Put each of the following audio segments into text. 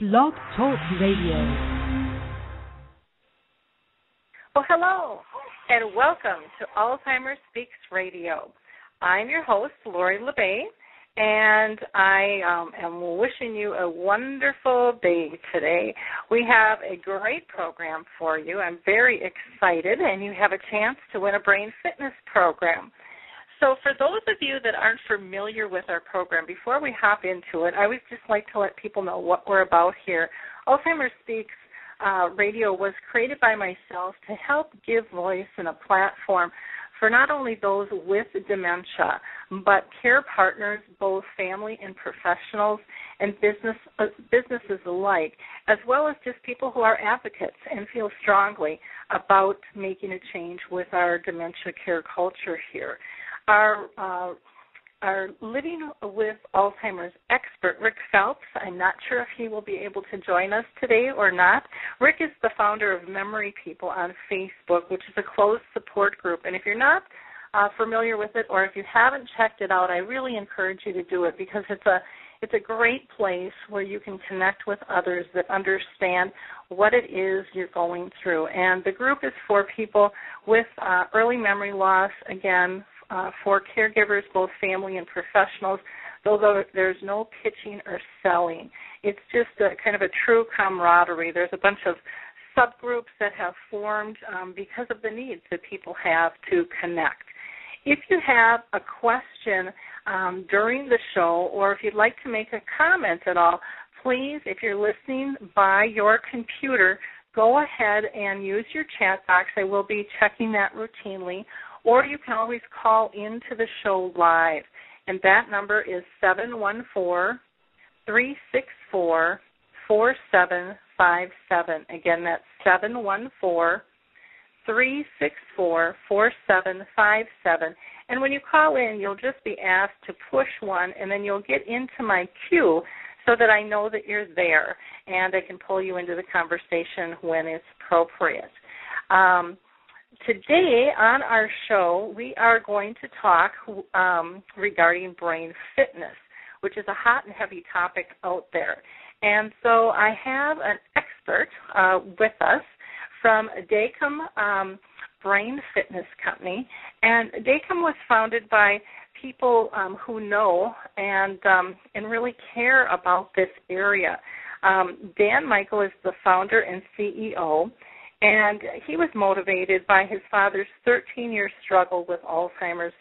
Blog Talk Radio. Well, hello, and welcome to Alzheimer's Speaks Radio. I'm your host, Lori La Bey, and I um, am wishing you a wonderful day today. We have a great program for you. I'm very excited, and you have a chance to win a brain fitness program. So, for those of you that aren't familiar with our program, before we hop into it, I would just like to let people know what we're about here. Alzheimer's Speaks uh, Radio was created by myself to help give voice and a platform for not only those with dementia, but care partners, both family and professionals, and business uh, businesses alike, as well as just people who are advocates and feel strongly about making a change with our dementia care culture here our uh, our living with Alzheimer's expert, Rick Phelps. I'm not sure if he will be able to join us today or not. Rick is the founder of Memory People on Facebook, which is a closed support group. And if you're not uh, familiar with it, or if you haven't checked it out, I really encourage you to do it because it's a it's a great place where you can connect with others that understand what it is you're going through. And the group is for people with uh, early memory loss, again, uh, for caregivers, both family and professionals, though there's no pitching or selling. It's just a kind of a true camaraderie. There's a bunch of subgroups that have formed um, because of the needs that people have to connect. If you have a question um, during the show or if you'd like to make a comment at all, please, if you're listening by your computer, go ahead and use your chat box. I will be checking that routinely or you can always call into the show live. And that number is 714 364 4757. Again, that's 714 364 4757. And when you call in, you'll just be asked to push one, and then you'll get into my queue so that I know that you're there and I can pull you into the conversation when it's appropriate. Um, today on our show, we are going to talk um, regarding brain fitness, which is a hot and heavy topic out there. And so I have an expert uh, with us from Dakim um, Brain Fitness Company, and Dakim was founded by people um, who know and um, and really care about this area. Um, Dan Michael is the founder and CEO and he was motivated by his father's 13 year struggle with Alzheimer's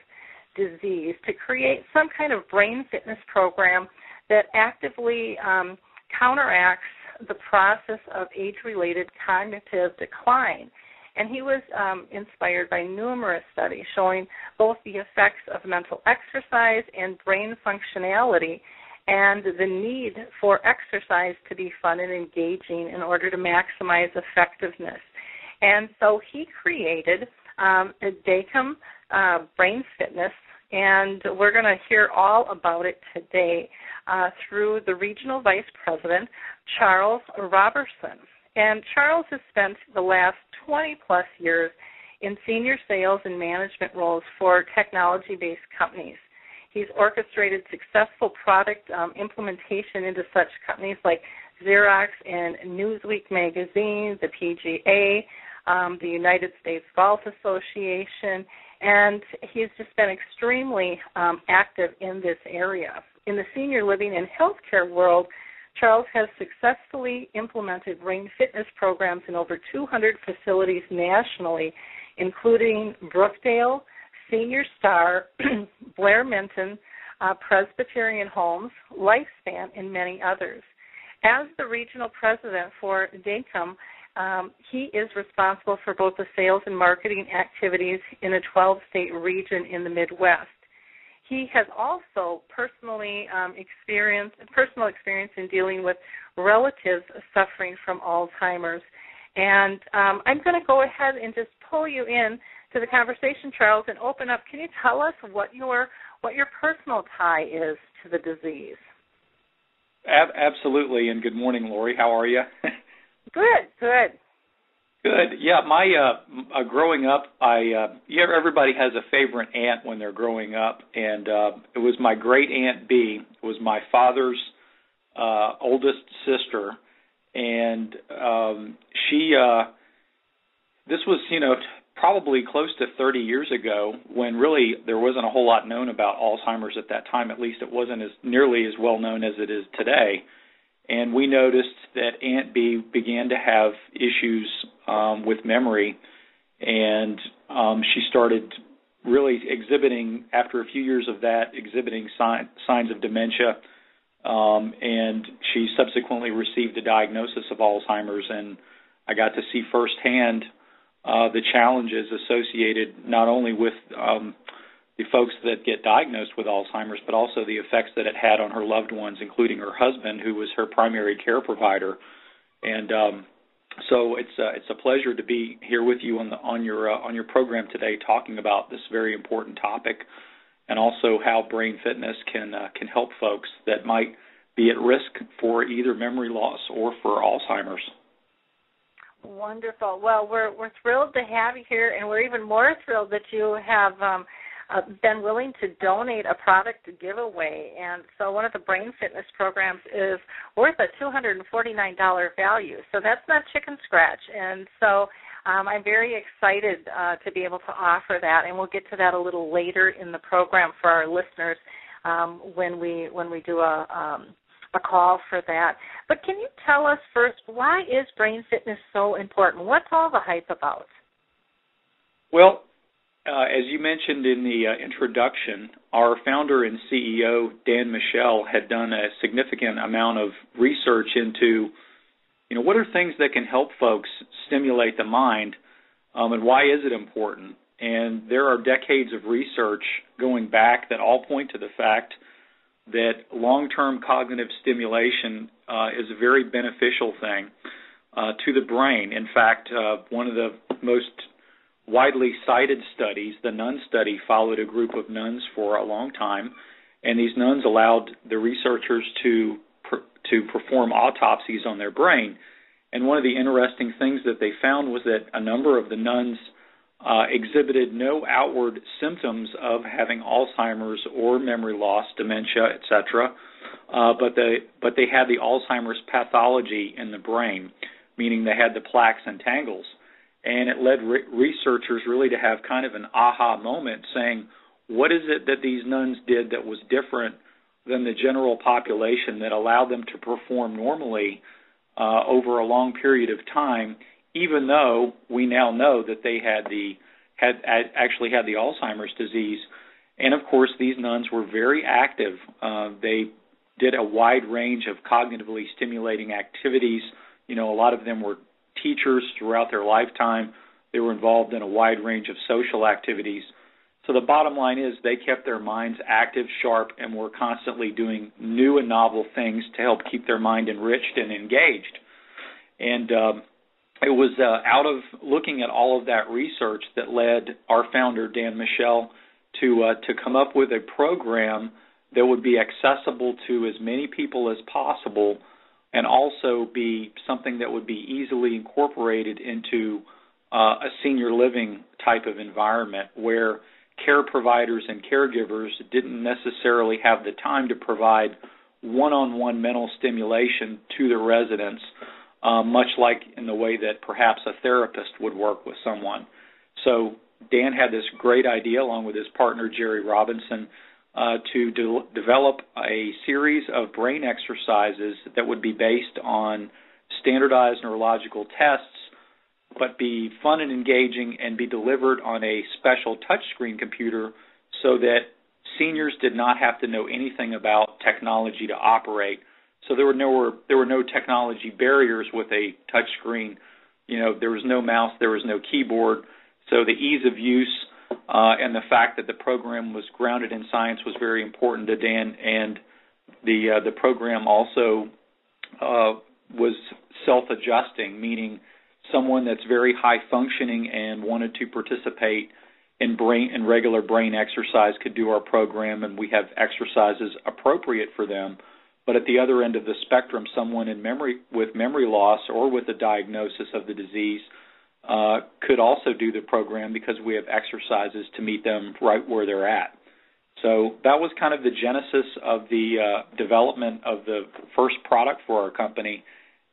disease to create some kind of brain fitness program that actively um, counteracts the process of age related cognitive decline. And he was um, inspired by numerous studies showing both the effects of mental exercise and brain functionality and the need for exercise to be fun and engaging in order to maximize effectiveness. And so he created um, Dakim uh, Brain Fitness, and we're going to hear all about it today uh, through the regional vice president, Charles Roberson. And Charles has spent the last 20 plus years in senior sales and management roles for technology based companies. He's orchestrated successful product um, implementation into such companies like Xerox and Newsweek magazine, the PGA, um, the United States Golf Association, and he's just been extremely um, active in this area. In the senior living and healthcare world, Charles has successfully implemented brain fitness programs in over 200 facilities nationally, including Brookdale, Senior Star, Blair Minton, uh, Presbyterian Homes, Lifespan, and many others. As the regional president for Dakim, um, he is responsible for both the sales and marketing activities in a 12 state region in the Midwest. He has also personally um, experienced personal experience in dealing with relatives suffering from Alzheimer's. And um, I'm going to go ahead and just pull you in to the conversation, Charles, and open up. Can you tell us what your what your personal tie is to the disease? Ab- absolutely, and good morning, Lori. How are you? good, good. Good. Yeah, my uh, uh growing up, I uh yeah, everybody has a favorite aunt when they're growing up and uh it was my great aunt B. It was my father's uh oldest sister and um, she. Uh, this was, you know, probably close to 30 years ago when really there wasn't a whole lot known about Alzheimer's at that time. At least it wasn't as nearly as well known as it is today. And we noticed that Aunt B began to have issues um, with memory, and um, she started really exhibiting after a few years of that exhibiting sign, signs of dementia um, and she subsequently received a diagnosis of Alzheimer's and I got to see firsthand uh, the challenges associated not only with um, the folks that get diagnosed with Alzheimer's, but also the effects that it had on her loved ones, including her husband, who was her primary care provider. And um, so it's uh, it's a pleasure to be here with you on the on your uh, on your program today, talking about this very important topic, and also how brain fitness can uh, can help folks that might be at risk for either memory loss or for Alzheimer's. Wonderful. Well, we're we're thrilled to have you here, and we're even more thrilled that you have um, uh, been willing to donate a product to give away. And so, one of the brain fitness programs is worth a two hundred and forty nine dollar value. So that's not chicken scratch. And so. Um, I'm very excited uh, to be able to offer that, and we'll get to that a little later in the program for our listeners um, when we when we do a um, a call for that. But can you tell us first why is brain fitness so important? What's all the hype about? Well, uh, as you mentioned in the uh, introduction, our founder and CEO Dan Michel had done a significant amount of research into, you know, what are things that can help folks stimulate the mind, um, and why is it important? And there are decades of research going back that all point to the fact that long-term cognitive stimulation uh, is a very beneficial thing uh, to the brain. In fact, uh, one of the most widely cited studies, the nun study, followed a group of nuns for a long time, and these nuns allowed the researchers to to perform autopsies on their brain. And one of the interesting things that they found was that a number of the nuns uh, exhibited no outward symptoms of having Alzheimer's or memory loss, dementia, etc. Uh, but they but they had the Alzheimer's pathology in the brain, meaning they had the plaques and tangles, and it led re- researchers really to have kind of an aha moment, saying, what is it that these nuns did that was different than the general population that allowed them to perform normally uh, over a long period of time, even though we now know that they had the had actually had the Alzheimer's disease. And of course, these nuns were very active. Uh, they did a wide range of cognitively stimulating activities. You know, a lot of them were teachers throughout their lifetime. They were involved in a wide range of social activities. So the bottom line is they kept their minds active, sharp, and were constantly doing new and novel things to help keep their mind enriched and engaged. And um, it was uh, out of looking at all of that research that led our founder Dan Michel to uh, to come up with a program that would be accessible to as many people as possible, and also be something that would be easily incorporated into uh, a senior living type of environment where care providers and caregivers didn't necessarily have the time to provide one-on-one mental stimulation to the residents uh, much like in the way that perhaps a therapist would work with someone. So Dan had this great idea, along with his partner Jerry Robinson, uh, to de- develop a series of brain exercises that would be based on standardized neurological tests, but be fun and engaging and be delivered on a special touchscreen computer so that seniors did not have to know anything about technology to operate so there were no there were no technology barriers with a touch screen. You know, there was no mouse, there was no keyboard. So the ease of use uh, and the fact that the program was grounded in science was very important to Dan. And the uh, the program also uh, was self-adjusting, meaning someone that's very high functioning and wanted to participate in brain in regular brain exercise could do our program, and we have exercises appropriate for them but at the other end of the spectrum, someone in memory with memory loss or with a diagnosis of the disease uh, could also do the program because we have exercises to meet them right where they're at. So that was kind of the genesis of the uh, development of the first product for our company.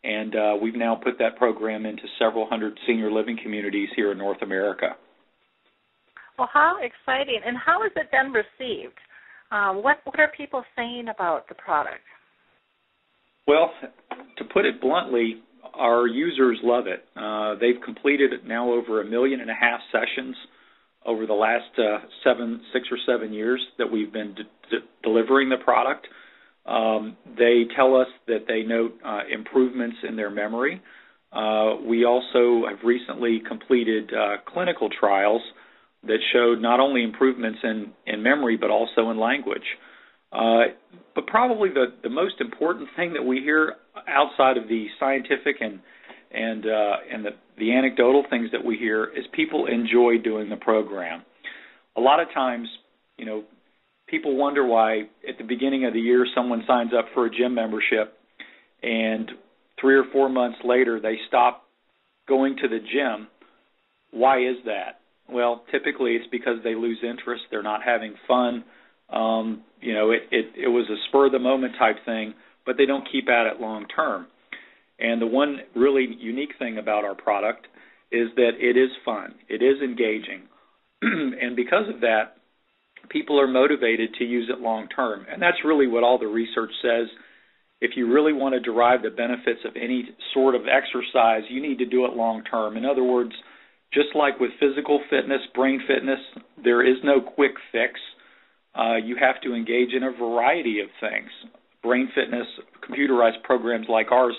and uh, we've now put that program into several hundred senior living communities here in North America. Well, how exciting! And how has it been received? Um, what what are people saying about the product? Well, to put it bluntly, our users love it. Uh, they've completed now over a million and a half sessions over the last uh, seven, six or seven years that we've been de- delivering the product. Um, they tell us that they note uh, improvements in their memory. Uh, we also have recently completed uh, clinical trials that showed not only improvements in, in memory but also in language. Uh, but probably the, the most important thing that we hear outside of the scientific and and uh, and the, the anecdotal things that we hear is people enjoy doing the program. A lot of times, you know, people wonder why at the beginning of the year someone signs up for a gym membership and three or four months later they stop going to the gym. Why is that? Well, typically it's because they lose interest, they're not having fun. Um, you know, it, it it was a spur of the moment type thing, but they don't keep at it long term. And the one really unique thing about our product is that it is fun, it is engaging, and because of that, people are motivated to use it long term. And that's really what all the research says. If you really want to derive the benefits of any sort of exercise, you need to do it long term. In other words, just like with physical fitness, brain fitness, there is no quick fix. Uh, you have to engage in a variety of things. Brain fitness, computerized programs like ours,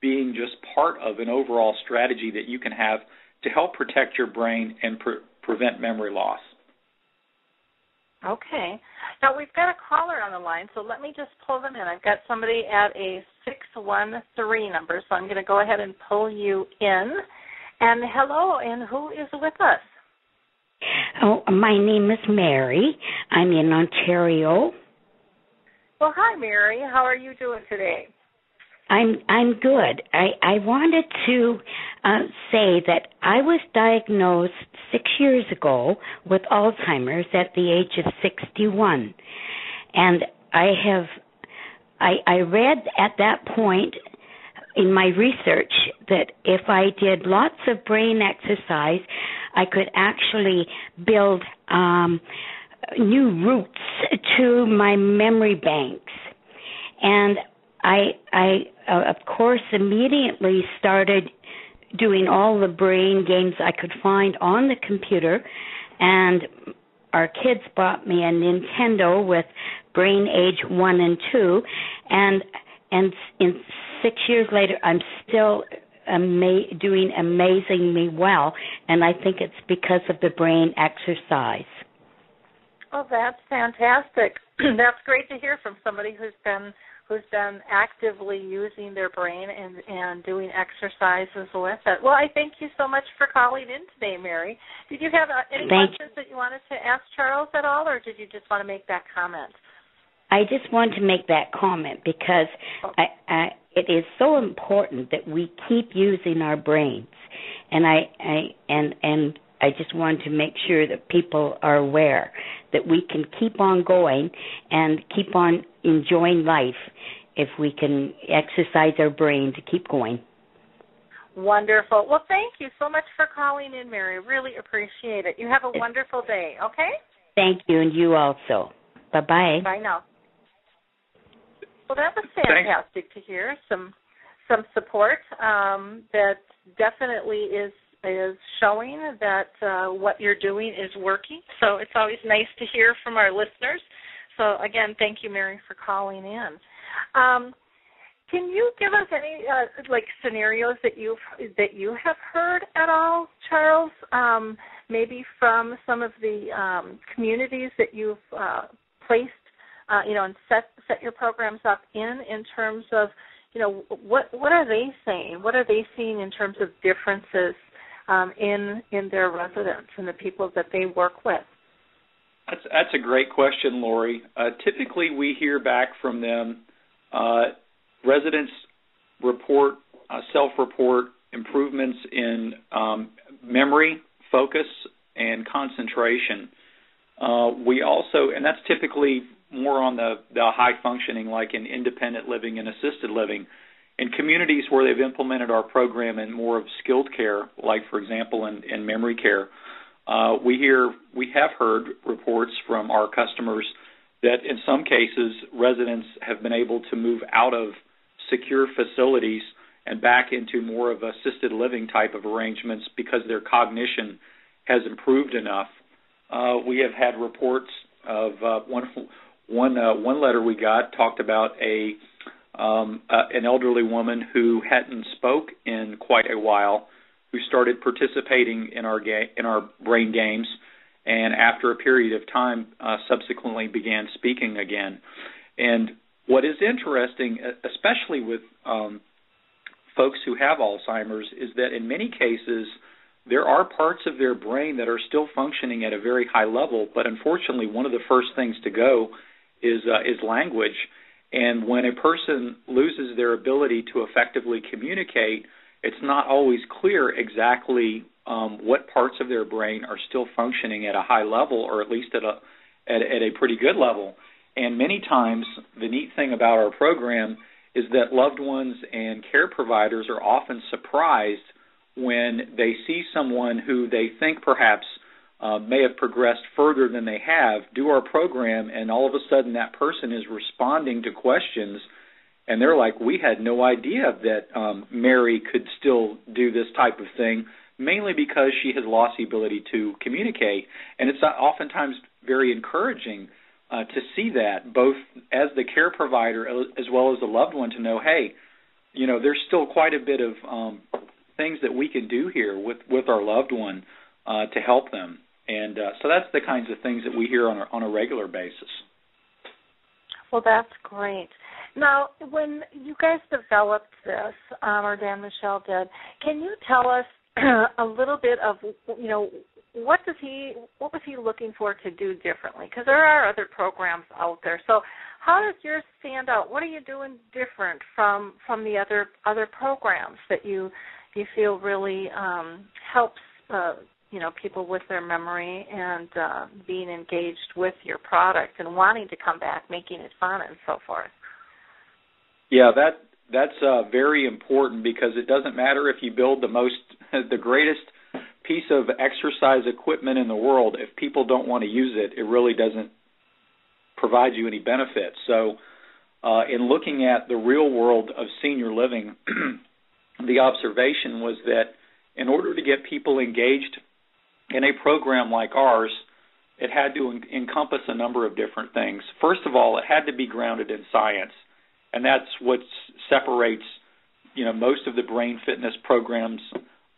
being just part of an overall strategy that you can have to help protect your brain and pre- prevent memory loss. Okay. Now we've got a caller on the line, so let me just pull them in. I've got somebody at a 613 number, so I'm going to go ahead and pull you in. And hello, and who is with us? Oh, my name is Mary. I'm in Ontario. Well, hi, Mary. How are you doing today? I'm I'm good. I I wanted to uh, say that I was diagnosed six years ago with Alzheimer's at the age of 61, and I have I I read at that point in my research that if I did lots of brain exercise, I could actually build um, new roots to my memory banks. And I, I uh, of course, immediately started doing all the brain games I could find on the computer, and our kids bought me a Nintendo with Brain Age One and Two, and and in six years later, I'm still ama- doing amazingly well, and I think it's because of the brain exercise. Oh, that's fantastic. that's great to hear from somebody who's been who's been actively using their brain and and doing exercises with it. Well, I thank you so much for calling in today, Mary. Did you have uh, any thank questions that you wanted to ask Charles at all, or did you just want to make that comment? I just want to make that comment because I, I, it is so important that we keep using our brains, and I, I and and I just want to make sure that people are aware that we can keep on going and keep on enjoying life if we can exercise our brain to keep going. Wonderful. Well, thank you so much for calling in, Mary. Really appreciate it. You have a wonderful day, okay? Thank you, and you also. Bye bye. Bye now. Well, that was fantastic Thanks. to hear. Some some support um, that definitely is is showing that uh, what you're doing is working. So it's always nice to hear from our listeners. So again, thank you, Mary, for calling in. Um, can you give us any uh, like scenarios that you've that you have heard at all, Charles? Um, maybe from some of the um, communities that you've uh, placed uh, you know, and set set your programs up in in terms of, you know, what what are they saying? What are they seeing in terms of differences um, in in their residents and the people that they work with? That's that's a great question, Lori. Uh, typically, we hear back from them. Uh, residents report uh, self-report improvements in um, memory, focus, and concentration. Uh, we also, and that's typically more on the, the high functioning, like in independent living and assisted living. In communities where they've implemented our program in more of skilled care, like for example in, in memory care, uh, we hear we have heard reports from our customers that in some cases residents have been able to move out of secure facilities and back into more of assisted living type of arrangements because their cognition has improved enough. Uh, we have had reports of uh, one one uh, one letter we got talked about a um, uh, an elderly woman who hadn't spoke in quite a while, who started participating in our ga- in our brain games, and after a period of time, uh, subsequently began speaking again. And what is interesting, especially with um, folks who have Alzheimer's, is that in many cases there are parts of their brain that are still functioning at a very high level, but unfortunately, one of the first things to go is uh, is language. And when a person loses their ability to effectively communicate, it's not always clear exactly um, what parts of their brain are still functioning at a high level, or at least at a at, at a pretty good level. And many times, the neat thing about our program is that loved ones and care providers are often surprised when they see someone who they think perhaps uh, may have progressed further than they have do our program, and all of a sudden that person is responding to questions, and they're like, "We had no idea that um, Mary could still do this type of thing." Mainly because she has lost the ability to communicate, and it's oftentimes very encouraging uh, to see that, both as the care provider as well as the loved one, to know, hey, you know, there's still quite a bit of um, things that we can do here with with our loved one uh, to help them. And uh, so that's the kinds of things that we hear on a, on a regular basis. Well, that's great. Now, when you guys developed this, um, or Dan Michel did, can you tell us a little bit of, you know, what does he, what was he looking for to do differently? Because there are other programs out there. So, how does yours stand out? What are you doing different from from the other other programs that you you feel really um, helps uh, you know people with their memory and uh, being engaged with your product and wanting to come back, making it fun and so forth. Yeah, that that's uh, very important because it doesn't matter if you build the most the greatest piece of exercise equipment in the world if people don't want to use it, it really doesn't provide you any benefit. So, uh, in looking at the real world of senior living, the observation was that in order to get people engaged in a program like ours, it had to en- encompass a number of different things. First of all, it had to be grounded in science, and that's what separates you know most of the brain fitness programs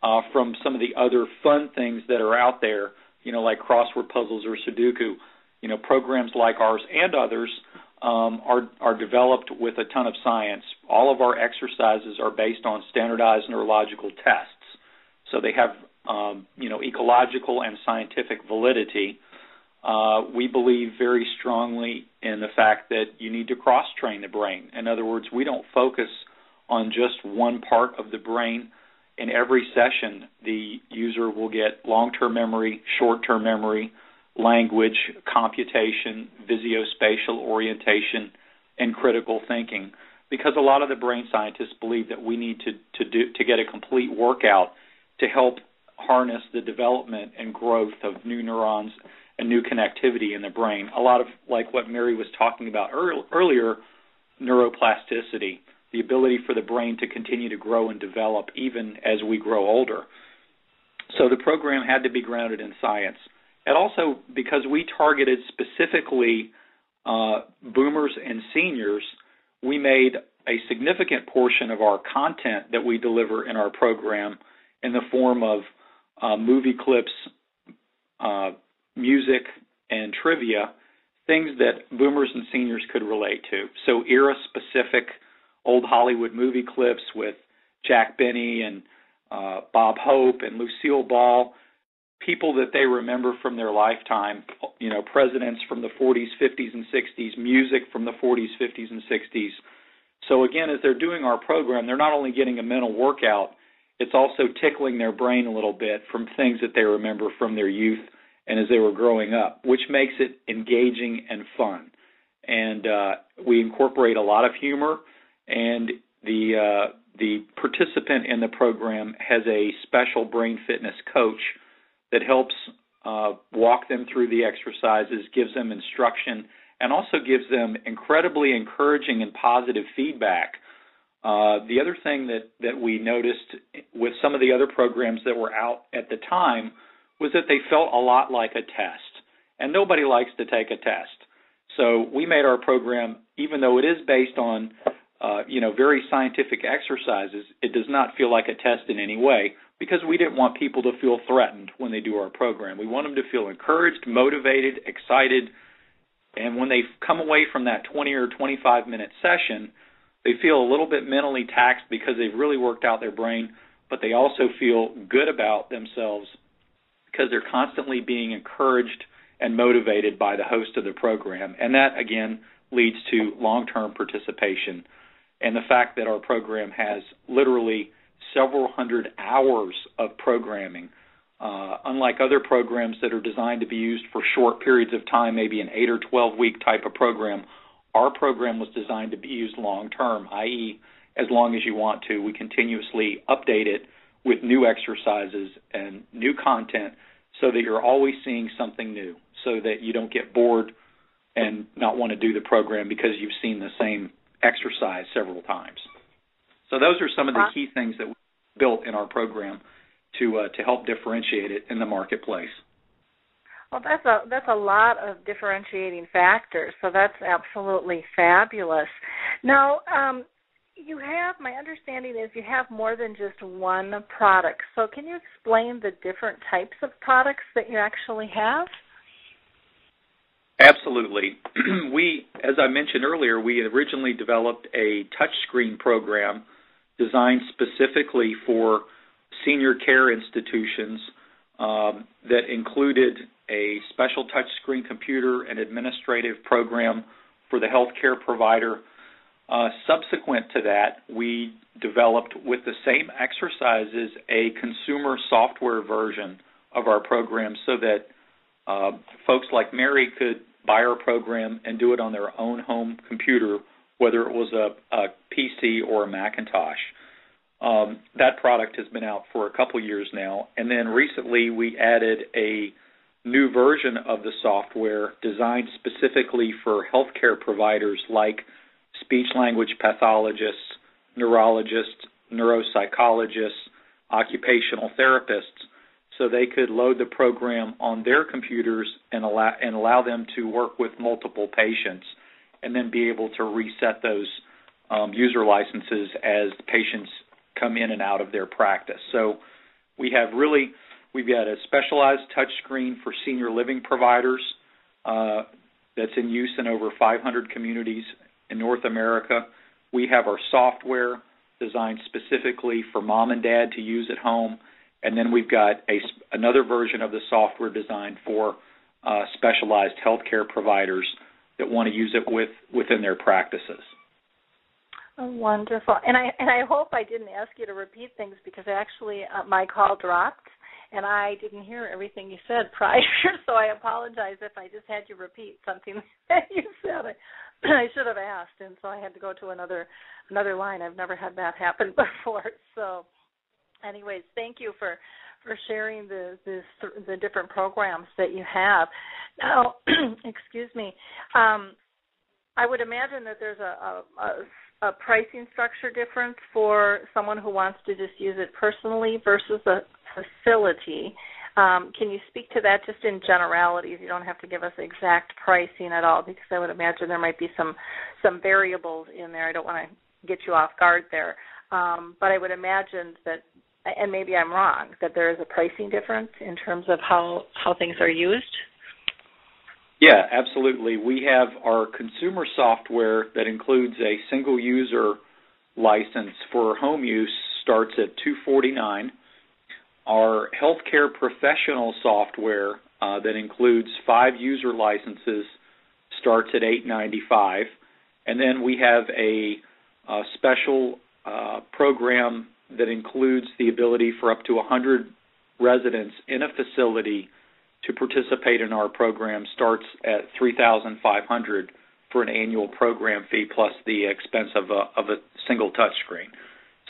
uh, from some of the other fun things that are out there. You know, like crossword puzzles or Sudoku. You know, programs like ours and others um, are are developed with a ton of science. All of our exercises are based on standardized neurological tests, so they have um, you know, ecological and scientific validity. Uh, we believe very strongly in the fact that you need to cross train the brain. In other words, we don't focus on just one part of the brain. In every session, the user will get long term memory, short term memory, language, computation, visuospatial orientation, and critical thinking. Because a lot of the brain scientists believe that we need to, to do to get a complete workout to help harness the development and growth of new neurons and new connectivity in the brain. A lot of like what Mary was talking about earlier, neuroplasticity, the ability for the brain to continue to grow and develop even as we grow older. So the program had to be grounded in science. And also because we targeted specifically uh, boomers and seniors, we made a significant portion of our content that we deliver in our program in the form of uh, movie clips, uh, music, and trivia, things that boomers and seniors could relate to. So, era specific old Hollywood movie clips with Jack Benny and uh, Bob Hope and Lucille Ball, people that they remember from their lifetime, you know, presidents from the 40s, 50s, and 60s, music from the 40s, 50s, and 60s. So, again, as they're doing our program, they're not only getting a mental workout, it's also tickling their brain a little bit from things that they remember from their youth and as they were growing up, which makes it engaging and fun. And uh, we incorporate a lot of humor, and the uh, the participant in the program has a special brain fitness coach that helps uh, walk them through the exercises, gives them instruction, and also gives them incredibly encouraging and positive feedback. Uh, the other thing that, that we noticed with some of the other programs that were out at the time was that they felt a lot like a test, and nobody likes to take a test. So we made our program, even though it is based on uh, you know very scientific exercises, it does not feel like a test in any way because we didn't want people to feel threatened when they do our program. We want them to feel encouraged, motivated, excited, and when they come away from that 20 or 25 minute session, they feel a little bit mentally taxed because they've really worked out their brain, but they also feel good about themselves because they're constantly being encouraged and motivated by the host of the program. And that, again, leads to long term participation. And the fact that our program has literally several hundred hours of programming, uh, unlike other programs that are designed to be used for short periods of time, maybe an 8 or 12 week type of program, our program was designed to be used long term, i.e., as long as you want to. We continuously update it with new exercises and new content so that you're always seeing something new, so that you don't get bored and not want to do the program because you've seen the same exercise several times. So those are some of the key things that we built in our program to uh, to help differentiate it in the marketplace. Well, that's a that's a lot of differentiating factors. So that's absolutely fabulous. Now, um, you have my understanding is you have more than just one product. So can you explain the different types of products that you actually have? Absolutely. we, as I mentioned earlier, we originally developed a touchscreen program designed specifically for senior care institutions um, that included a special touchscreen computer and administrative program for the healthcare provider. Uh, subsequent to that, we developed with the same exercises a consumer software version of our program so that uh, folks like Mary could buy our program and do it on their own home computer, whether it was a, a PC or a Macintosh. Um, that product has been out for a couple years now, and then recently we added a new version of the software designed specifically for healthcare providers like speech language pathologists, neurologists, neuropsychologists, occupational therapists, so they could load the program on their computers and allow and allow them to work with multiple patients, and then be able to reset those um, user licenses as patients come in and out of their practice. So we have really we've got a specialized touchscreen for senior living providers uh, that's in use in over 500 communities in North America. We have our software designed specifically for mom and dad to use at home, and then we've got a, another version of the software designed for uh, specialized healthcare providers that want to use it with within their practices. Oh, wonderful. And I and I hope I didn't ask you to repeat things because actually uh, my call dropped and I didn't hear everything you said prior. So I apologize if I just had you repeat something that you said. I, I should have asked, and so I had to go to another another line. I've never had that happen before. So, anyways, thank you for for sharing the the, the different programs that you have. Now, excuse me. Um, I would imagine that there's a, a, a a pricing structure difference for someone who wants to just use it personally versus a facility. Um, can you speak to that just in generalities? You don't have to give us exact pricing at all because I would imagine there might be some some variables in there. I don't want to get you off guard there, um, but I would imagine that, and maybe I'm wrong, that there is a pricing difference in terms of how how things are used. Yeah, absolutely. We have our consumer software that includes a single user license for home use starts at 249. Our healthcare professional software uh, that includes five user licenses starts at 895, and then we have a, a special uh, program that includes the ability for up to 100 residents in a facility to participate in our program starts at 3,500 for an annual program fee plus the expense of a of a single touch screen.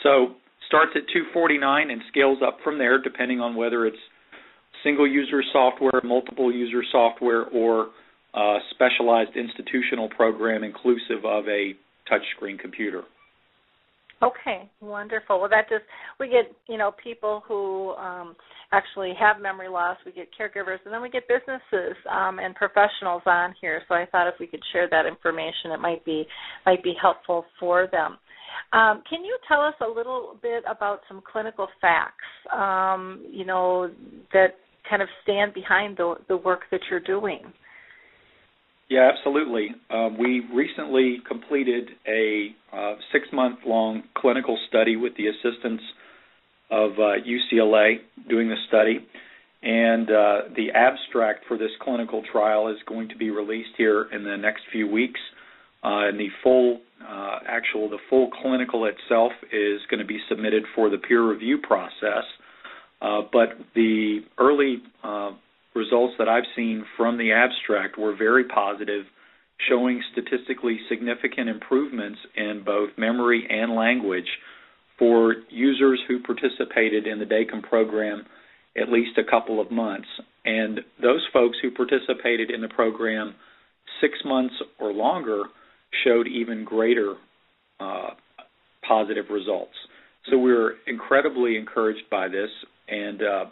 So starts at 249 and scales up from there depending on whether it's single user software, multiple user software, or uh, specialized institutional program inclusive of a touchscreen computer. Okay, wonderful. Well, that just we get you know people who um, actually have memory loss. We get caregivers, and then we get businesses um, and professionals on here. So I thought if we could share that information, it might be might be helpful for them. Um, can you tell us a little bit about some clinical facts? Um, you know that kind of stand behind the the work that you're doing. Yeah, absolutely. Um, we recently completed a uh, six month long clinical study with the assistance of uh, UCLA doing the study. And uh, the abstract for this clinical trial is going to be released here in the next few weeks. Uh, and the full, uh, actual, the full clinical itself is going to be submitted for the peer review process. Uh, but the early results that I've seen from the abstract were very positive, showing statistically significant improvements in both memory and language for users who participated in the Dakim program at least a couple of months. And those folks who participated in the program six months or longer showed even greater uh, positive results. So we're incredibly encouraged by this, and uh,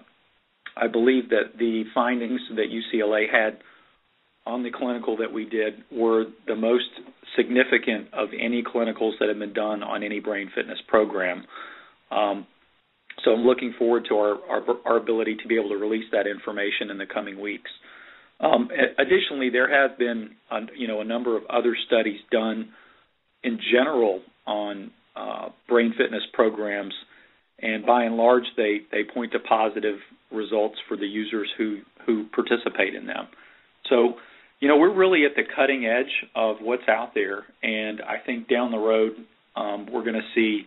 I believe that the findings that UCLA had on the clinical that we did were the most significant of any clinicals that have been done on any brain fitness program. Um, so I'm looking forward to our, our, our ability to be able to release that information in the coming weeks. Um, additionally, there have been a, you know a number of other studies done in general on uh, brain fitness programs, and by and large, they they point to positive results for the users who who participate in them. So, you know, we're really at the cutting edge of what's out there, and I think down the road um, we're going to see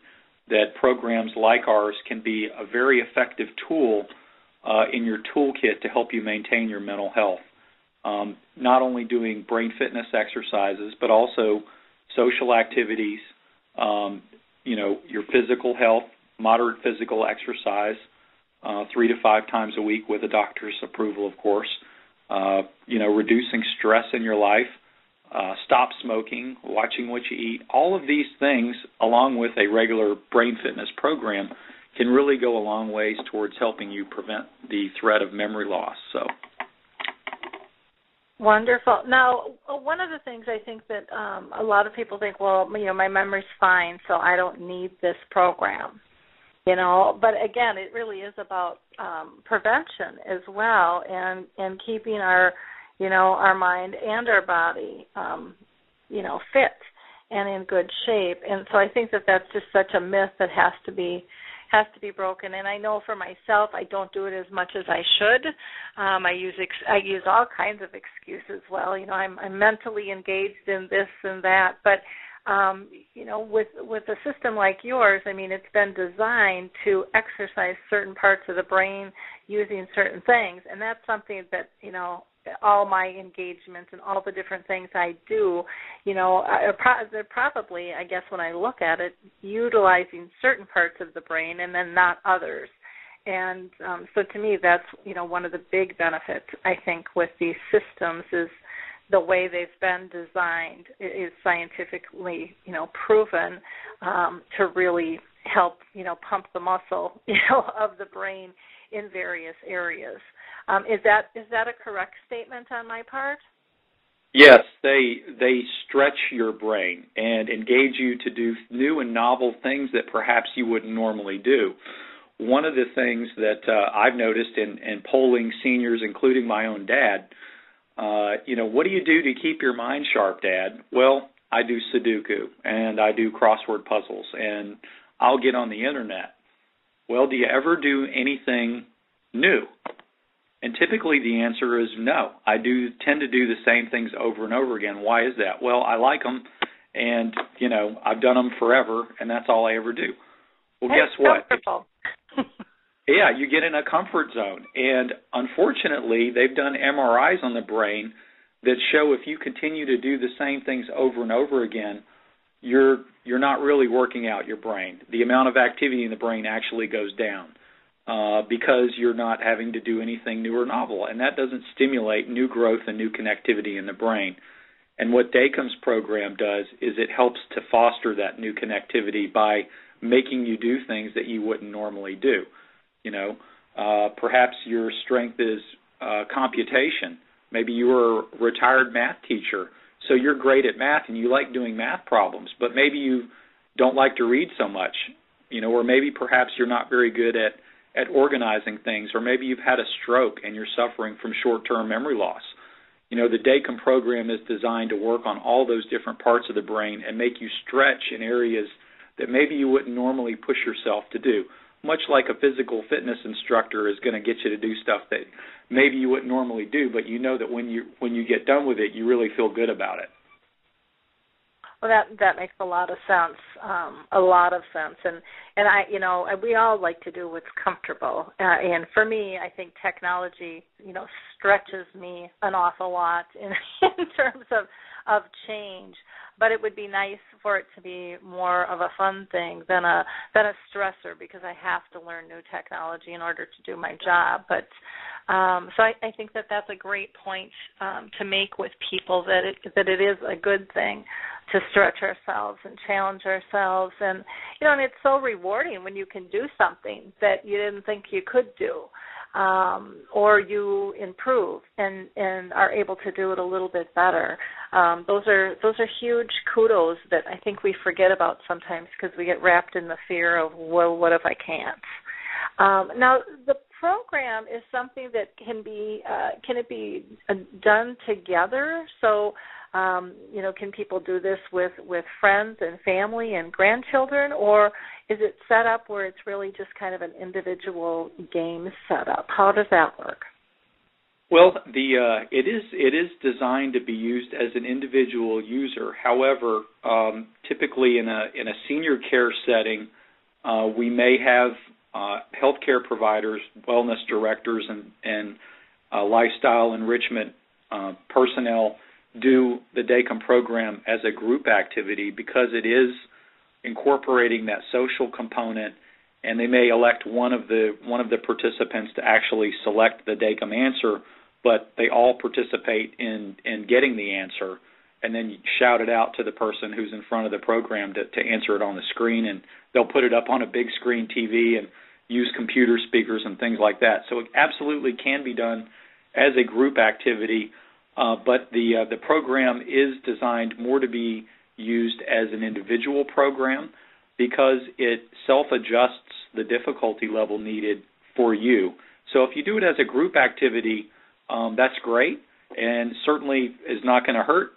that programs like ours can be a very effective tool uh, in your toolkit to help you maintain your mental health. Um, not only doing brain fitness exercises, but also social activities, um, you know, your physical health, moderate physical exercise, uh, three to five times a week with a doctor's approval, of course. Uh, you know, reducing stress in your life, uh, stop smoking, watching what you eat. All of these things, along with a regular brain fitness program, can really go a long ways towards helping you prevent the threat of memory loss. So. Wonderful. Now, one of the things I think that um, a lot of people think, well, you know, my memory's fine, so I don't need this program you know but again it really is about um prevention as well and and keeping our you know our mind and our body um you know fit and in good shape. And so i think that that's just such a myth that has to be has to be broken. And i know for myself i don't do it as much as i should. Um i use ex- i use all kinds of excuses. Well you know i'm i'm mentally engaged in this and that but um, you know, with with a system like yours, I mean, it's been designed to exercise certain parts of the brain using certain things, and that's something that you know all my engagements and all the different things I do, you know, they're probably, I guess, when I look at it, utilizing certain parts of the brain and then not others. And um, so, to me, that's you know one of the big benefits I think with these systems is the way they've been designed is scientifically, you know, proven um, to really help, you know, pump the muscle, you know, of the brain in various areas. Um, is that is that a correct statement on my part? Yes, they they stretch your brain and engage you to do new and novel things that perhaps you wouldn't normally do. One of the things that uh, I've noticed in, in polling seniors, including my own dad, uh, you know, what do you do to keep your mind sharp, Dad? Well, I do Sudoku and I do crossword puzzles and I'll get on the internet. Well, do you ever do anything new? And typically the answer is no. I do tend to do the same things over and over again. Why is that? Well, I like them and, you know, I've done them forever and that's all I ever do. Well, that's guess what? Yeah, you get in a comfort zone. And unfortunately, they've done MRIs on the brain that show if you continue to do the same things over and over again, you're you're not really working out your brain. The amount of activity in the brain actually goes down uh, because you're not having to do anything new or novel, and that doesn't stimulate new growth and new connectivity in the brain. And what Dakim's program does is it helps to foster that new connectivity by making you do things that you wouldn't normally do. You know, uh, perhaps your strength is uh, computation. Maybe you were a retired math teacher, so you're great at math and you like doing math problems, but maybe you don't like to read so much. You know, or maybe perhaps you're not very good at at organizing things, or maybe you've had a stroke and you're suffering from short-term memory loss you know, the Dakim program is designed to work on all those different parts of the brain and make you stretch in areas that maybe you wouldn't normally push yourself to do. Much like a physical fitness instructor is going to get you to do stuff that maybe you wouldn't normally do, but you know that when you when you get done with it, you really feel good about it. Well, that that makes a lot of sense. Um, a lot of sense, and and I, you know, we all like to do what's comfortable. Uh, and for me, I think technology, you know, stretches me an awful lot in in terms of of change. But it would be nice for it to be more of a fun thing than a than a stressor because I have to learn new technology in order to do my job. But um, so I, I think that that's a great point um, to make with people that it that it is a good thing to stretch ourselves and challenge ourselves and you know and it's so rewarding when you can do something that you didn't think you could do um, or you improve and and are able to do it a little bit better. Um, those are those are huge kudos that I think we forget about sometimes because we get wrapped in the fear of well what if I can't? Um, now the program is something that can be uh, can it be uh, done together? So um, you know, can people do this with with friends and family and grandchildren, or is it set up where it's really just kind of an individual game setup? How does that work? Well, the uh, it is it is designed to be used as an individual user. However, um, typically in a in a senior care setting, uh, we may have uh, healthcare providers, wellness directors, and and uh, lifestyle enrichment uh, personnel do the Dakim program as a group activity because it is incorporating that social component and they may elect one of the one of the participants to actually select the Dakim answer, but they all participate in in getting the answer and then shout it out to the person who's in front of the program to, to answer it on the screen and they'll put it up on a big screen TV and use computer speakers and things like that. So it absolutely can be done as a group activity uh, but the uh, the program is designed more to be used as an individual program because it self adjusts the difficulty level needed for you. So if you do it as a group activity, um, that's great and certainly is not going to hurt.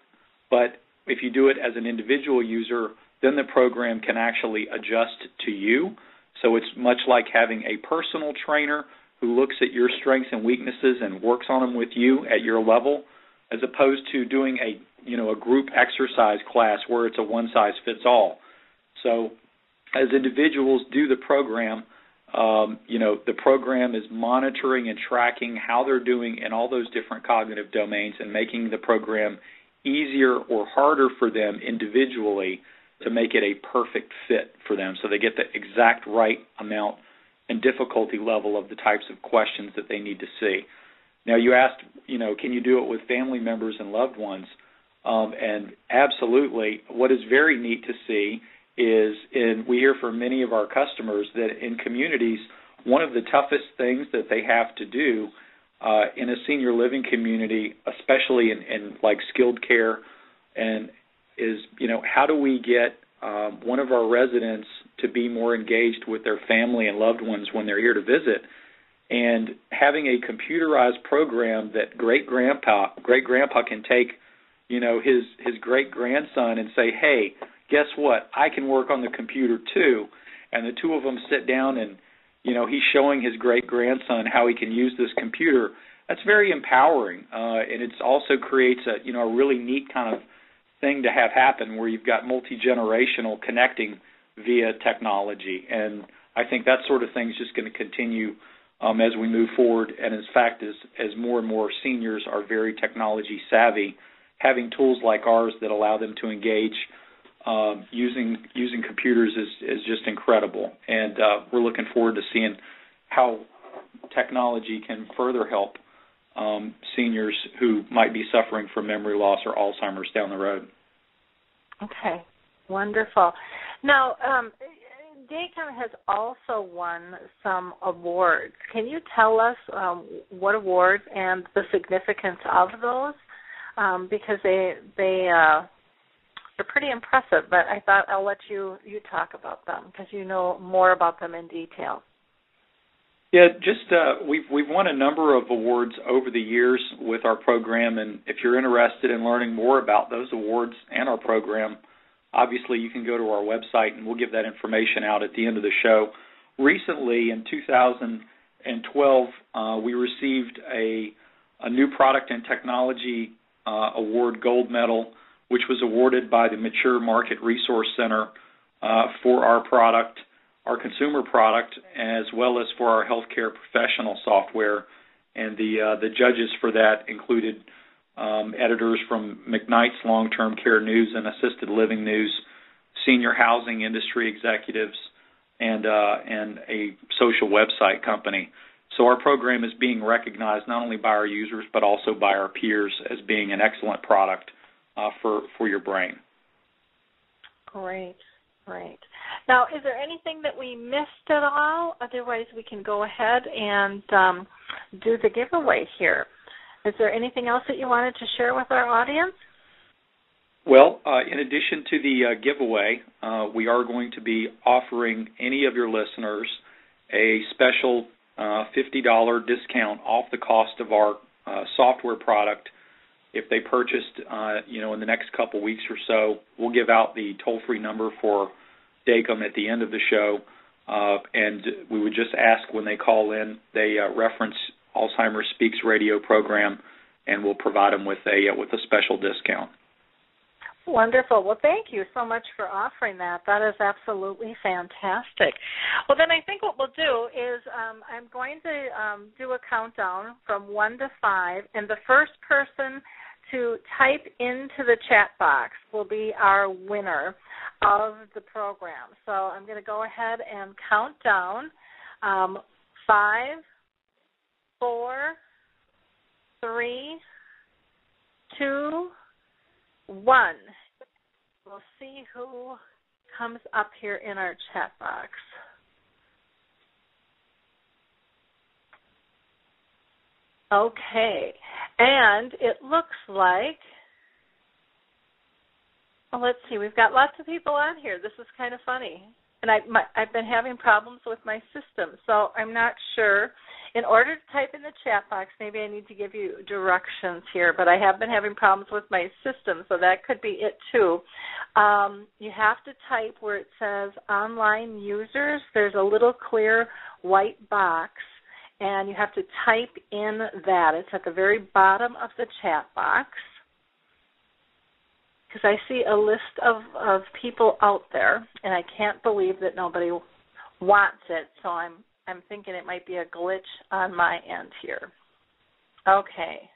But if you do it as an individual user, then the program can actually adjust to you. So it's much like having a personal trainer who looks at your strengths and weaknesses and works on them with you at your level as opposed to doing a you know a group exercise class where it's a one size fits all. So as individuals do the program, um, you know the program is monitoring and tracking how they're doing in all those different cognitive domains and making the program easier or harder for them individually to make it a perfect fit for them so they get the exact right amount and difficulty level of the types of questions that they need to see. Now you asked, you know, can you do it with family members and loved ones? Um, and absolutely, what is very neat to see is, and we hear from many of our customers that in communities, one of the toughest things that they have to do uh, in a senior living community, especially in, in like skilled care, and is you know how do we get um, one of our residents to be more engaged with their family and loved ones when they're here to visit? And having a computerized program that great grandpa great grandpa can take you know his his great grandson and say hey guess what? I can work on the computer too. And the two of them sit down and you know he's showing his great grandson how he can use this computer. That's very empowering uh and it also creates a you know a really neat kind of thing to have happen where you've got multi generational connecting via technology. And i think that sort of thing is just going to continue um, as we move forward. And in fact, as as more and more seniors are very technology savvy, having tools like ours that allow them to engage um, using using computers is is just incredible. And uh, we're looking forward to seeing how technology can further help um, seniors who might be suffering from memory loss or Alzheimer's down the road. Okay, wonderful. Now, um, Dakim has also won some awards. Can you tell us um, what awards and the significance of those? Um, because they they uh, they're pretty impressive. But I thought I'll let you you talk about them because you know more about them in detail. Yeah, just uh, we've we've won a number of awards over the years with our program, and if you're interested in learning more about those awards and our program, obviously you can go to our website and we'll give that information out at the end of the show. Recently, in 2012, uh, we received a a new product and technology uh, award gold medal, which was awarded by the Mature Market Resource Center uh, for our product our consumer product as well as for our healthcare professional software. And the uh, the judges for that included um, editors from McKnight's Long Term Care News and Assisted Living News, senior housing industry executives, and uh, and a social website company. So our program is being recognized not only by our users but also by our peers as being an excellent product uh, for for your brain. Great. great. Now, is there anything that we missed at all? Otherwise, we can go ahead and um, do the giveaway here. Is there anything else that you wanted to share with our audience? Well, uh, in addition to the uh, giveaway, uh, we are going to be offering any of your listeners a special uh, $50 discount off the cost of our uh, software product if they purchased, uh, you know, in the next couple weeks or so, we'll give out the toll-free number for Dakim at the end of the show, and we would just ask when they call in, they reference Alzheimer's Speaks radio program, and we'll provide them with a uh, with a special discount. Wonderful. Well, thank you so much for offering that. That is absolutely fantastic. Well, then I think what we'll do is um, I'm going to um, do a countdown from one to five, and the first person to type into the chat box will be our winner of the program. So I'm going to go ahead and count down um, five, four, three, two, one. We'll see who comes up here in our chat box. Okay. And it looks like well, let's see. We've got lots of people on here. This is kind of funny, and I my, I've been having problems with my system, so I'm not sure. In order to type in the chat box, maybe I need to give you directions here, but I have been having problems with my system, so that could be it too. Um, you have to type where it says online users. There's a little clear white box and you have to type in that. It's at the very bottom of the chat box because I see a list of of people out there, and I can't believe that nobody wants it. So I'm I'm thinking it might be a glitch on my end here. Okay.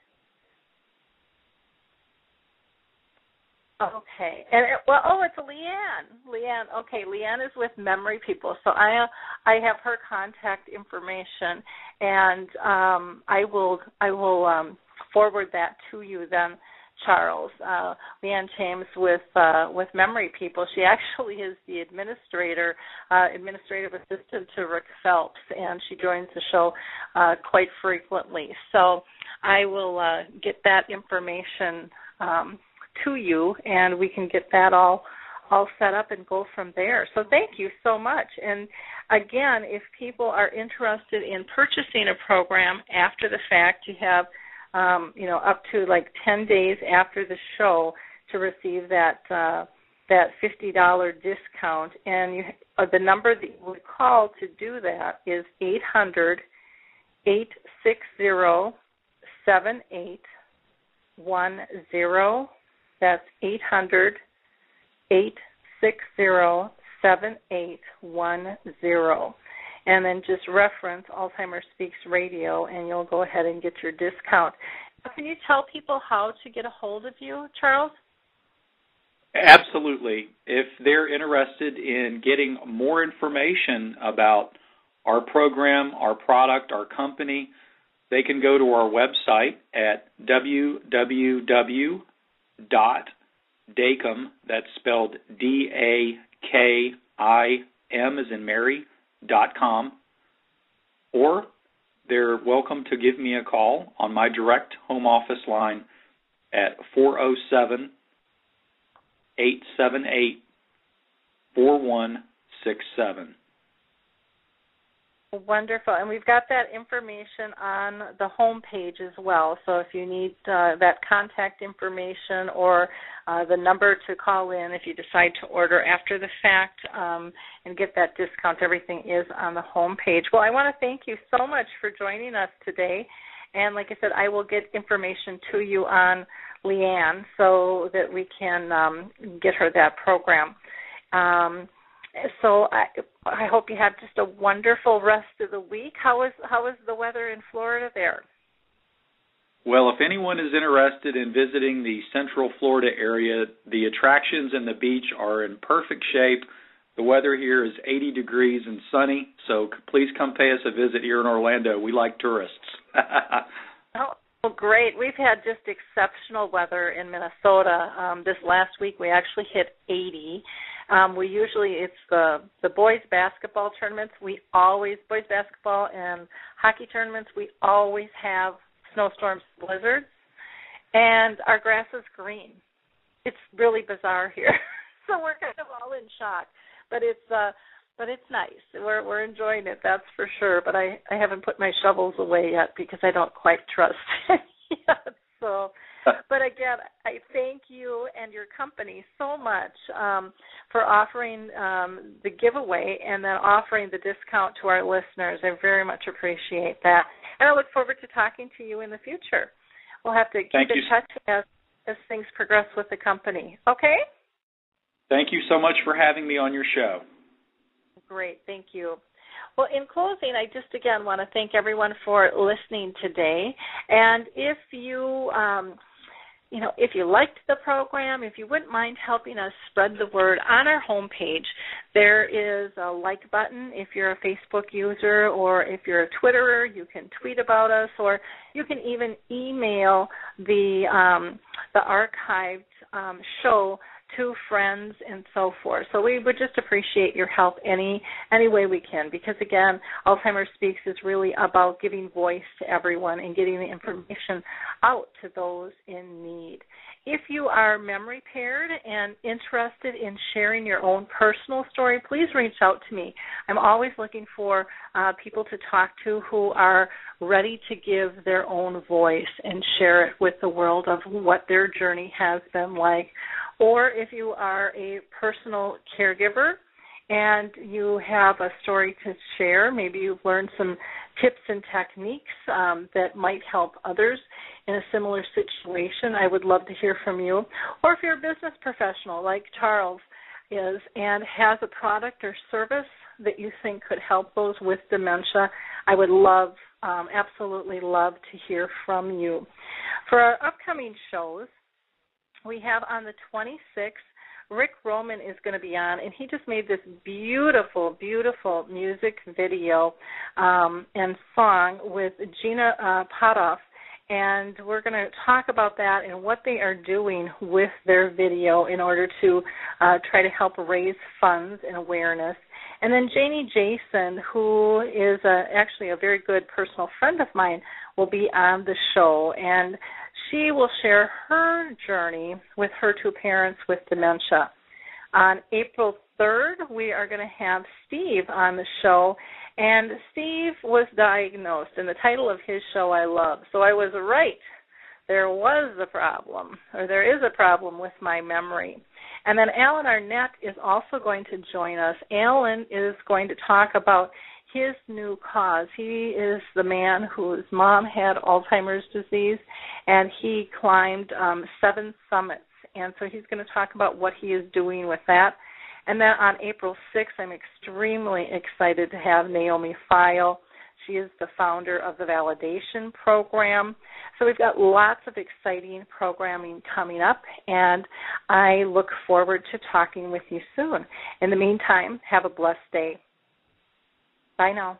Okay, and it, well, oh, it's Leanne. Leanne, okay, Leanne is with Memory People, so I I have her contact information, and um, I will I will um, forward that to you then, Charles. Uh, Leanne James with uh, with Memory People. She actually is the administrator, uh, administrative assistant to Rick Phelps, and she joins the show uh, quite frequently. So I will uh, get that information. Um, to you, and we can get that all all set up and go from there. So thank you so much. And again, if people are interested in purchasing a program after the fact, you have um, you know, up to like 10 days after the show to receive that uh, that $50 discount. And you, uh, the number that you would call to do that is 800 860 7810. That's 800 860 7810 and then just reference Alzheimer Speaks Radio, and you'll go ahead and get your discount. Can you tell people how to get a hold of you, Charles? Absolutely. If they're interested in getting more information about our program, our product, our company, they can go to our website at www.dakim, that's spelled D-A-K-I-M as in Mary, dot com, or they're welcome to give me a call on my direct home office line at 407 878 4167. Wonderful. And we've got that information on the home page as well. So if you need uh, that contact information or uh, the number to call in if you decide to order after the fact um, and get that discount, everything is on the home page. Well, I want to thank you so much for joining us today. And like I said, I will get information to you on Leanne so that we can um, get her that program. Um, so I I hope you have just a wonderful rest of the week. How is how is the weather in Florida there? Well, if anyone is interested in visiting the Central Florida area, the attractions and the beach are in perfect shape. The weather here is 80 degrees and sunny, so please come pay us a visit here in Orlando. We like tourists. oh, great. We've had just exceptional weather in Minnesota. Um, this last week we actually hit 80 um, we usually it's the the boys basketball tournaments. We always boys basketball and hockey tournaments. We always have snowstorms, blizzards, and our grass is green. It's really bizarre here, so we're kind of all in shock. But it's uh, but it's nice. We're we're enjoying it, that's for sure. But I I haven't put my shovels away yet because I don't quite trust it yet. So but again, I thank you and your company so much um, for offering um, the giveaway and then offering the discount to our listeners. I very much appreciate that. And I look forward to talking to you in the future. We'll have to keep thank in you. touch as, as things progress with the company. Okay? Thank you so much for having me on your show. Great. Thank you. Well, in closing, I just again want to thank everyone for listening today. And if you um, you know, if you liked the program, if you wouldn't mind helping us spread the word on our homepage, there is a like button. If you're a Facebook user or if you're a Twitterer, you can tweet about us or you can even email the um, the archived um, show to friends and so forth. So we would just appreciate your help any any way we can because again, Alzheimer's Speaks is really about giving voice to everyone and getting the information out to those in need. If you are memory paired and interested in sharing your own personal story, please reach out to me. I'm always looking for uh, people to talk to who are ready to give their own voice and share it with the world of what their journey has been like or if you are a personal caregiver and you have a story to share, maybe you've learned some tips and techniques um, that might help others in a similar situation, I would love to hear from you. Or if you're a business professional like Charles is and has a product or service that you think could help those with dementia, I would love, um, absolutely love to hear from you. For our upcoming shows, we have on the 26th, Rick Roman is going to be on, and he just made this beautiful, beautiful music video um, and song with Gina uh, Potoff. And we're going to talk about that and what they are doing with their video in order to uh, try to help raise funds and awareness. And then Janie Jason, who is a, actually a very good personal friend of mine, will be on the show. And she will share her journey with her two parents with dementia. On April 3rd, we are going to have Steve on the show, and Steve was diagnosed, and the title of his show I love. So I was right. There was a problem, or there is a problem with my memory. And then Alan Arnette is also going to join us. Alan is going to talk about his new cause. He is the man whose mom had Alzheimer's disease, and he climbed um, seven summits. And so he's going to talk about what he is doing with that. And then on April 6th, I'm extremely excited to have Naomi Feil. She is the founder of the Validation Program. So we've got lots of exciting programming coming up, and I look forward to talking with you soon. In the meantime, have a blessed day. Bye now.